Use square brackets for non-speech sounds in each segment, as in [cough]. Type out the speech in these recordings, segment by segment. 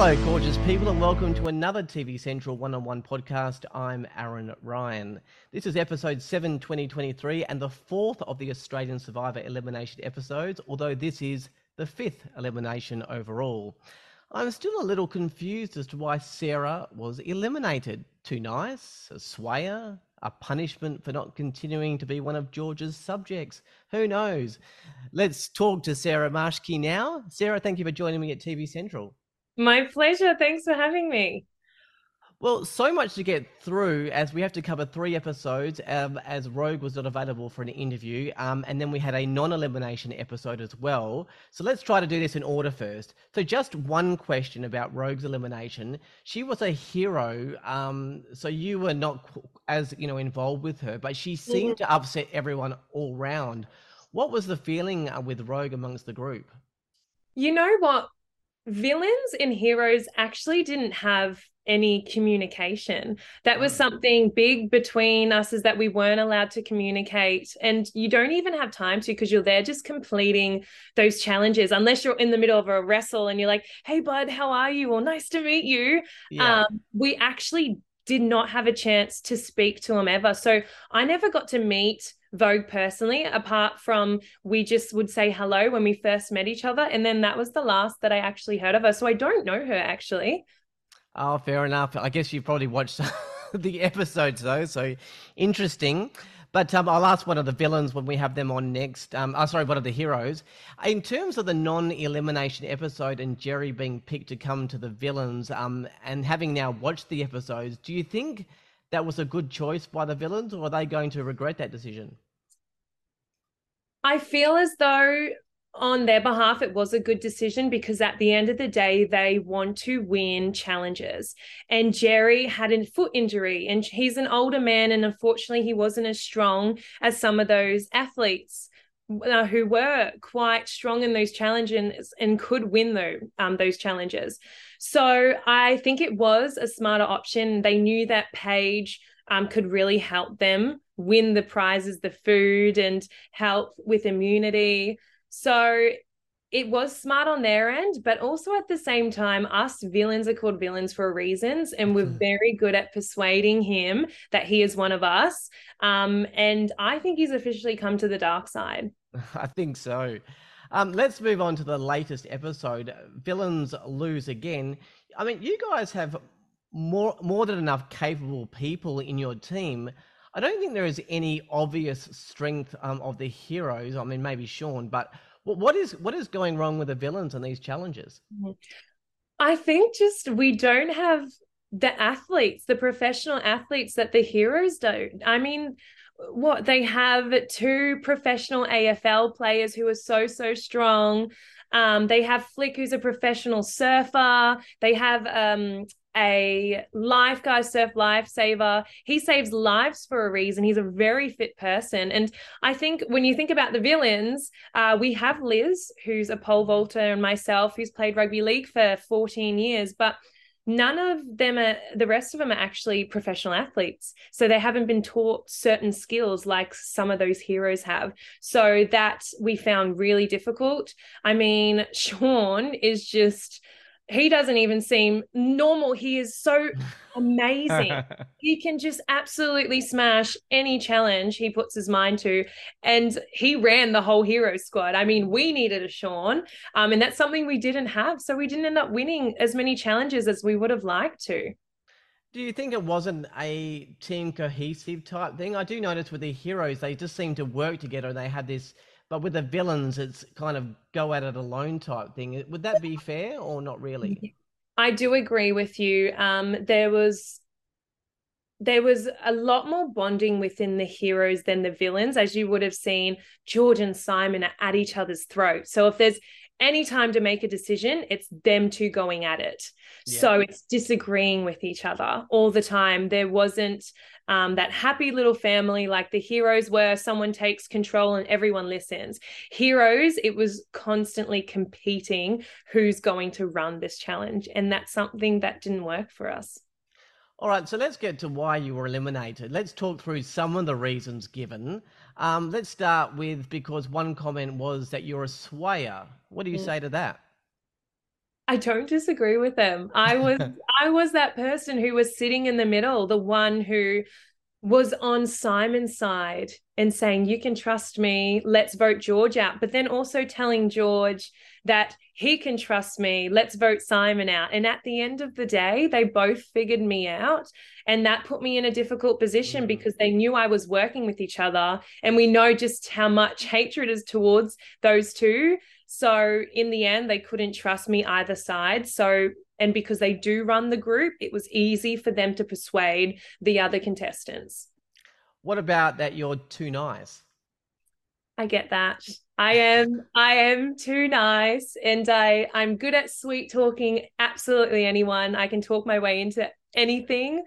Hello, gorgeous people, and welcome to another TV Central one on one podcast. I'm Aaron Ryan. This is episode 7 2023 and the fourth of the Australian Survivor elimination episodes, although this is the fifth elimination overall. I'm still a little confused as to why Sarah was eliminated. Too nice? A swayer? A punishment for not continuing to be one of George's subjects? Who knows? Let's talk to Sarah Marschke now. Sarah, thank you for joining me at TV Central. My pleasure. Thanks for having me. Well, so much to get through as we have to cover three episodes um, as Rogue was not available for an interview. Um, and then we had a non elimination episode as well. So let's try to do this in order first. So, just one question about Rogue's elimination. She was a hero. Um, so, you were not as you know involved with her, but she seemed mm-hmm. to upset everyone all round. What was the feeling uh, with Rogue amongst the group? You know what? Villains and heroes actually didn't have any communication. That was mm. something big between us is that we weren't allowed to communicate. And you don't even have time to because you're there just completing those challenges, unless you're in the middle of a wrestle and you're like, hey, bud, how are you? Or nice to meet you. Yeah. Um, we actually did not have a chance to speak to him ever. So I never got to meet Rogue personally, apart from we just would say hello when we first met each other. And then that was the last that I actually heard of her. So I don't know her actually. Oh, fair enough. I guess you probably watched [laughs] the episodes though, so interesting. But um, I'll ask one of the villains when we have them on next. Um, oh, sorry, one of the heroes. In terms of the non-elimination episode and Gerry being picked to come to the villains, um, and having now watched the episodes, do you think that was a good choice by the villains, or are they going to regret that decision? I feel as though on their behalf, it was a good decision because at the end of the day, they want to win challenges. And Gerry had a foot injury, and he's an older man, and unfortunately, he wasn't as strong as some of those athletes. Uh, who were quite strong in those challenges and could win though um, those challenges. So I think it was a smarter option. They knew that Paige um, could really help them win the prizes, the food, and help with immunity. So it was smart on their end, but also at the same time, us villains are called villains for reasons, and we're mm-hmm. very good at persuading him that he is one of us. Um, and I think he's officially come to the dark side. [laughs] I think so. Um, let's move on to the latest episode. Villains lose again. I mean, you guys have more more than enough capable people in your team. I don't think there is any obvious strength um, of the heroes. I mean, maybe Sean, but what is what is going wrong with the villains and these challenges? Mm-hmm. I think just we don't have the athletes, the professional athletes that the heroes don't. I mean, what they have two professional AFL players who are so so strong. Um, they have Flick, who's a professional surfer. They have um, a lifeguard, surf lifesaver. He saves lives for a reason. He's a very fit person. And I think when you think about the villains, uh, we have Liz, who's a pole vaulter, and myself, who's played rugby league for 14 years. But none of them are the rest of them are actually professional athletes. So they haven't been taught certain skills like some of those heroes have. So that we found really difficult. I mean [laughs] sean is just he doesn't even seem normal. He is so [laughs] amazing. he can just absolutely smash any challenge he puts his mind to. And he ran the whole hero squad. I mean, we needed a Sean, um, and that's something we didn't have. So we didn't end up winning as many challenges as we would have liked to. Do you think it wasn't a team cohesive type thing? I do notice with the heroes, they just seem to work together. and They had this but with the villains, it's kind of go at it alone type thing. Would that be fair or not really? I do agree with you. Um, there was there was a lot more bonding within the heroes than the villains, as you would have seen George and Simon are at each other's throat. So if there's any time to make a decision, it's them two going at it. Yeah. So it's disagreeing with each other all the time. There wasn't um, that happy little family like the heroes where someone takes control and everyone listens. Heroes, it was constantly competing who's going to run this challenge. And that's something that didn't work for us. All right, so let's get to why you were eliminated. Let's talk through some of the reasons given. Um, let's start with because one comment was that you're a swayer. What do you mm. say to that? I don't disagree with them. I was [laughs] I was that person who was sitting in the middle, the one who was on Simon's side and saying, You can trust me, let's vote George out. But then also telling George that he can trust me, let's vote Simon out. And at the end of the day, they both figured me out. And that put me in a difficult position mm. because they knew I was working with each other. And we know just how much hatred is towards those two. So in the end, they couldn't trust me either side. So and because they do run the group, it was easy for them to persuade the other contestants. What about that you're too nice? I get that. I am I am too nice and I I'm good at sweet talking absolutely anyone. I can talk my way into anything.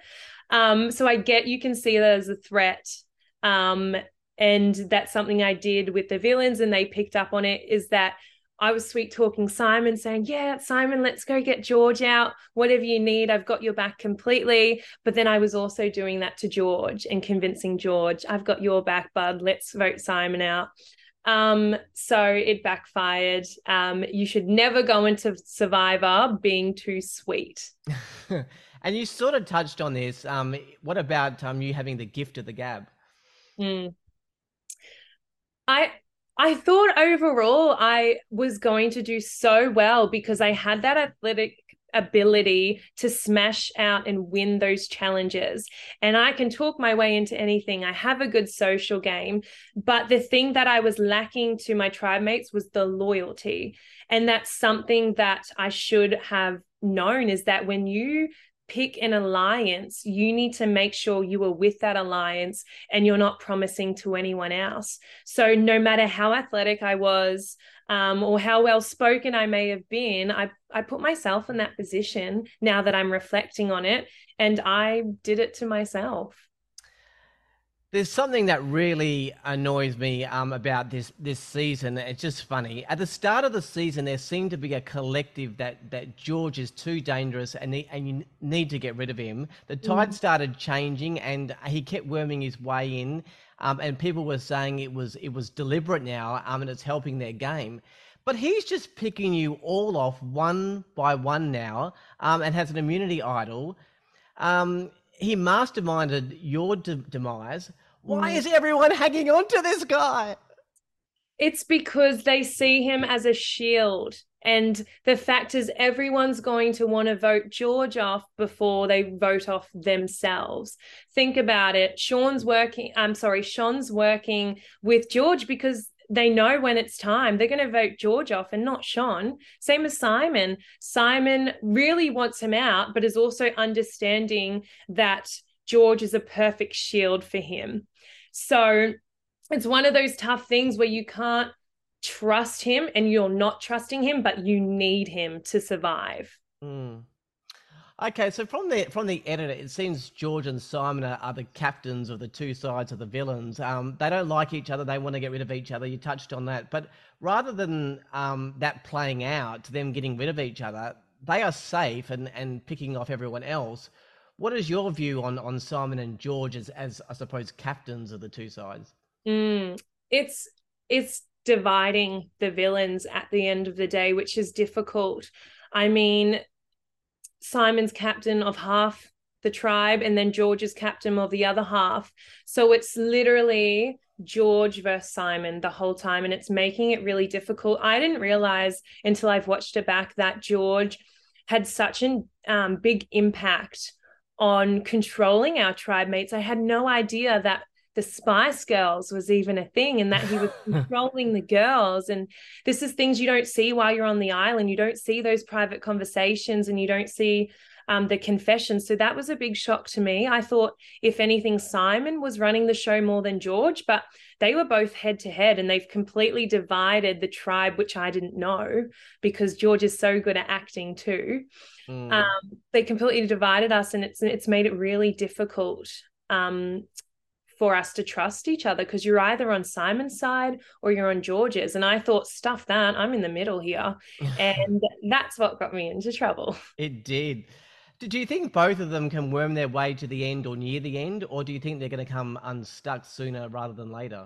Um so I get you can see that as a threat. Um and that's something I did with the villains and they picked up on it is that I was sweet talking Simon, saying, Yeah, Simon, let's go get George out. Whatever you need, I've got your back completely. But then I was also doing that to George and convincing George, I've got your back, bud. Let's vote Simon out. Um, so it backfired. Um, you should never go into Survivor being too sweet. [laughs] and you sort of touched on this. Um, what about um, you having the gift of the gab? Mm. I I thought overall I was going to do so well because I had that athletic ability to smash out and win those challenges. And I can talk my way into anything. I have a good social game. But the thing that I was lacking to my tribe mates was the loyalty. And that's something that I should have known is that when you pick an alliance, you need to make sure you are with that alliance and you're not promising to anyone else. So, no matter how athletic I was um, or how well spoken I may have been, I, I put myself in that position now that I'm reflecting on it, and I did it to myself. There's something that really annoys me um, about this this season. It's just funny. At the start of the season, there seemed to be a collective that that George is too dangerous and and you need to get rid of him. The tide mm. started changing, and he kept worming his way in. Um, and people were saying it was it was deliberate now, um, and it's helping their game. But he's just picking you all off one by one now, um, and has an immunity idol. Um, he masterminded your de- demise. Why mm. is everyone hanging on to this guy? It's because they see him as a shield. And the fact is, everyone's going to want to vote George off before they vote off themselves. Think about it. Sean's working, I'm sorry, Sean's working with George because they know when it's time they're going to vote George off and not Sean. Same as Simon. Simon really wants him out, but is also understanding that George is a perfect shield for him. So it's one of those tough things where you can't trust him and you're not trusting him, but you need him to survive. Mm. Okay, so from the from the editor, it seems George and Simon are, are the captains of the two sides of the villains. Um, they don't like each other; they want to get rid of each other. You touched on that, but rather than um, that playing out, them getting rid of each other, they are safe and and picking off everyone else. What is your view on on Simon and George as, as I suppose captains of the two sides? Mm, it's it's dividing the villains at the end of the day, which is difficult. I mean, Simon's captain of half the tribe, and then George is captain of the other half. So it's literally George versus Simon the whole time, and it's making it really difficult. I didn't realize until I've watched it back that George had such a um, big impact on controlling our tribe mates. I had no idea that the Spice Girls was even a thing and that he was [laughs] controlling the girls. And this is things you don't see while you're on the island. You don't see those private conversations and you don't see um, the confessions. So that was a big shock to me. I thought, if anything, Simon was running the show more than George, but they were both head to head and they've completely divided the tribe, which I didn't know because George is so good at acting too. Mm. Um, they completely divided us and it's it's made it really difficult um, for us to trust each other because you're either on Simon's side or you're on George's. And I thought, stuff that, I'm in the middle here. [laughs] and that's what got me into trouble. It did. Do you think both of them can worm their way to the end or near the end, or do you think they're going to come unstuck sooner rather than later?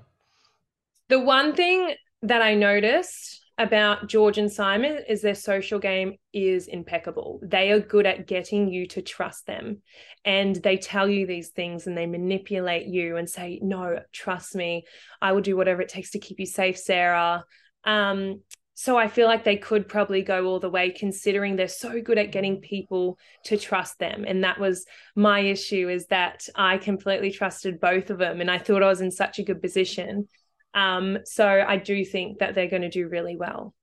The one thing that I noticed about George and Simon is their social game is impeccable. They are good at getting you to trust them. And they tell you these things and they manipulate you and say, No, trust me. I will do whatever it takes to keep you safe, Sarah. Um, so I feel like they could probably go all the way considering they're so good at getting people to trust them. And that was my issue is that I completely trusted both of them and I thought I was in such a good position. Um, so I do think that they're going to do really well.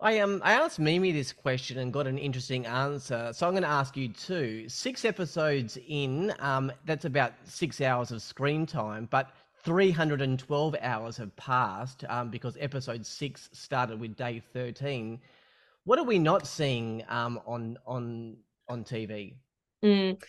I um I asked Mimi this question and got an interesting answer. So I'm going to ask you too. Six episodes in, um, that's about six hours of screen time, but 312 hours have passed um, because episode six started with day 13. What are we not seeing um, on on on TV? Mm.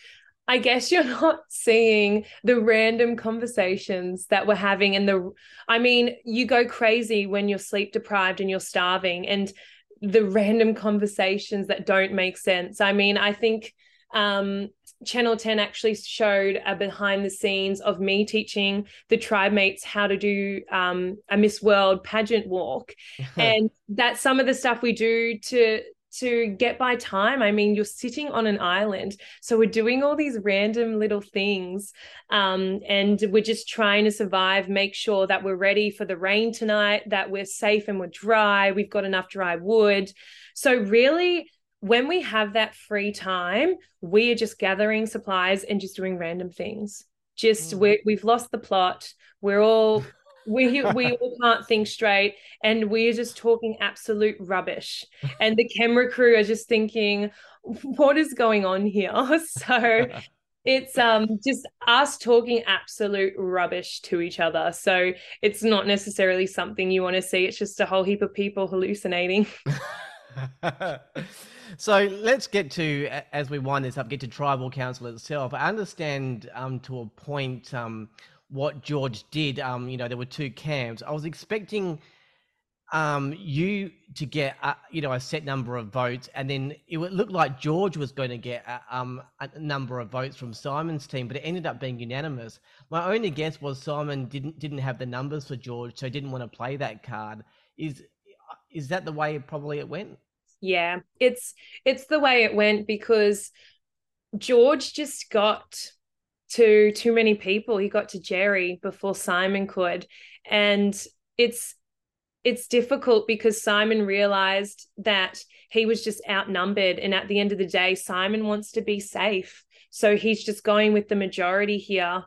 I guess you're [laughs] not seeing the random conversations that we're having and the I mean, you go crazy when you're sleep deprived and you're starving and the random conversations that don't make sense. I mean, I think um, Channel 10 actually showed a behind the scenes of me teaching the tribe mates how to do um, a Miss World pageant walk. [laughs] and that's some of the stuff we do to to get by time. I mean, you're sitting on an island. So we're doing all these random little things. Um, and we're just trying to survive, make sure that we're ready for the rain tonight, that we're safe and we're dry, we've got enough dry wood. So, really, when we have that free time, we are just gathering supplies and just doing random things. Just mm. we we've lost the plot. We're all [laughs] we we [laughs] all can't think straight and we're just talking absolute rubbish. And the camera crew are just thinking what is going on here? [laughs] So it's um just us talking absolute rubbish to each other. So it's not necessarily something you want to see. It's just a whole heap of people hallucinating. [laughs] So let's get to as we wind this up get to tribal council itself. I understand um to a point um what George did. Um, you know, there were two camps. I was expecting um, you to get a, you know a set number of votes, and then it looked like George was going to get a, um, a number of votes from Simon's team, but it ended up being unanimous. My only guess was Simon didn't didn't have the numbers for George, so didn't want to play that card. Is is that the way probably it went? Yeah, it's it's the way it went because George just got to too many people. He got to Gerry before Simon could. And it's it's difficult because Simon realized that he was just outnumbered. And at the end of the day, Simon wants to be safe. So he's just going with the majority here.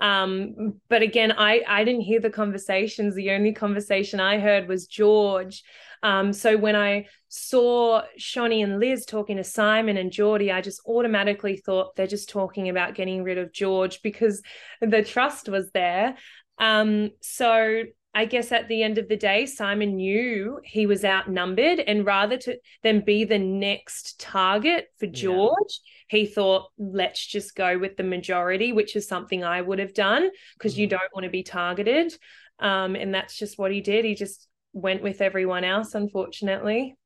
Um, but again, I, I didn't hear the conversations. The only conversation I heard was George um, so when I saw Shonee and Liz talking to Simon and Geordie, I just automatically thought they're just talking about getting rid of George because the trust was there. Um, so I guess at the end of the day, Simon knew he was outnumbered, and rather to than be the next target for George, yeah. he thought, let's just go with the majority, which is something I would have done because mm-hmm. you don't want to be targeted. Um, and that's just what he did. He just went with everyone else, unfortunately.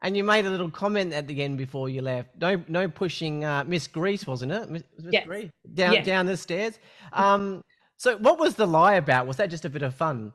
And you made a little comment at the end before you left. No, no pushing uh, Miss Greece, wasn't it? Miss, yes. Greece down yes. down the stairs. Um, so what was the lie about? Was that just a bit of fun?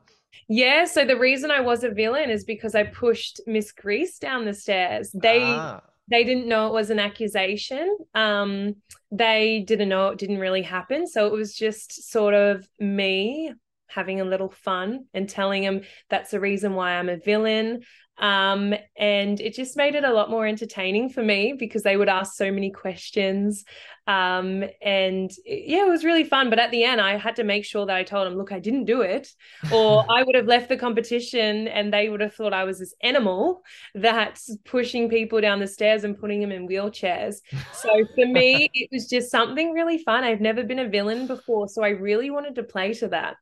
Yeah. So the reason I was a villain is because I pushed Miss Greece down the stairs. They ah. they didn't know it was an accusation. Um, they didn't know it didn't really happen. So it was just sort of me having a little fun and telling him that's the reason why I'm a villain. Um, and it just made it a lot more entertaining for me because they would ask so many questions. Um, and yeah, it was really fun. But at the end, I had to make sure that I told them, look, I didn't do it, or [laughs] I would have left the competition and they would have thought I was this animal that's pushing people down the stairs and putting them in wheelchairs. So for me, [laughs] it was just something really fun. I've never been a villain before. So I really wanted to play to that.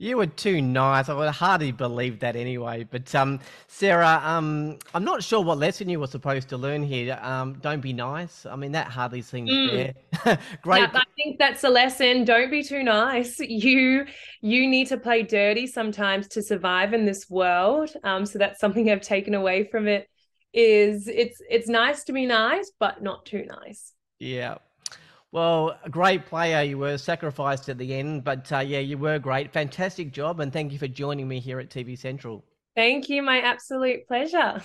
You were too nice. I would hardly believe that anyway. But um, Sarah, um, I'm not sure what lesson you were supposed to learn here. Um, don't be nice. I mean, that hardly seems mm. fair. [laughs] Great. Yeah, I think that's a lesson. Don't be too nice. You you need to play dirty sometimes to survive in this world. Um, so that's something I've taken away from it. Is it's it's nice to be nice, but not too nice. Yeah. Well, a great player. You were sacrificed at the end, but uh, yeah, you were great. Fantastic job, and thank you for joining me here at TV Central. Thank you. My absolute pleasure.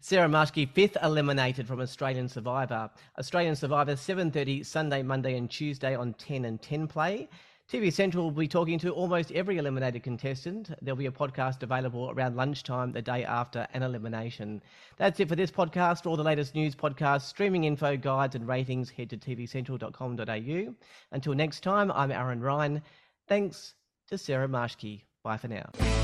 Sarah Marschke, fifth eliminated from Australian Survivor. Australian Survivor, 7.30 Sunday, Monday and Tuesday on 10 and 10 play. TV Central will be talking to almost every eliminated contestant. There'll be a podcast available around lunchtime the day after an elimination. That's it for this podcast. For all the latest news, podcasts, streaming info, guides, and ratings, head to tvcentral.com.au. Until next time, I'm Aaron Ryan. Thanks to Sarah Marschke. Bye for now.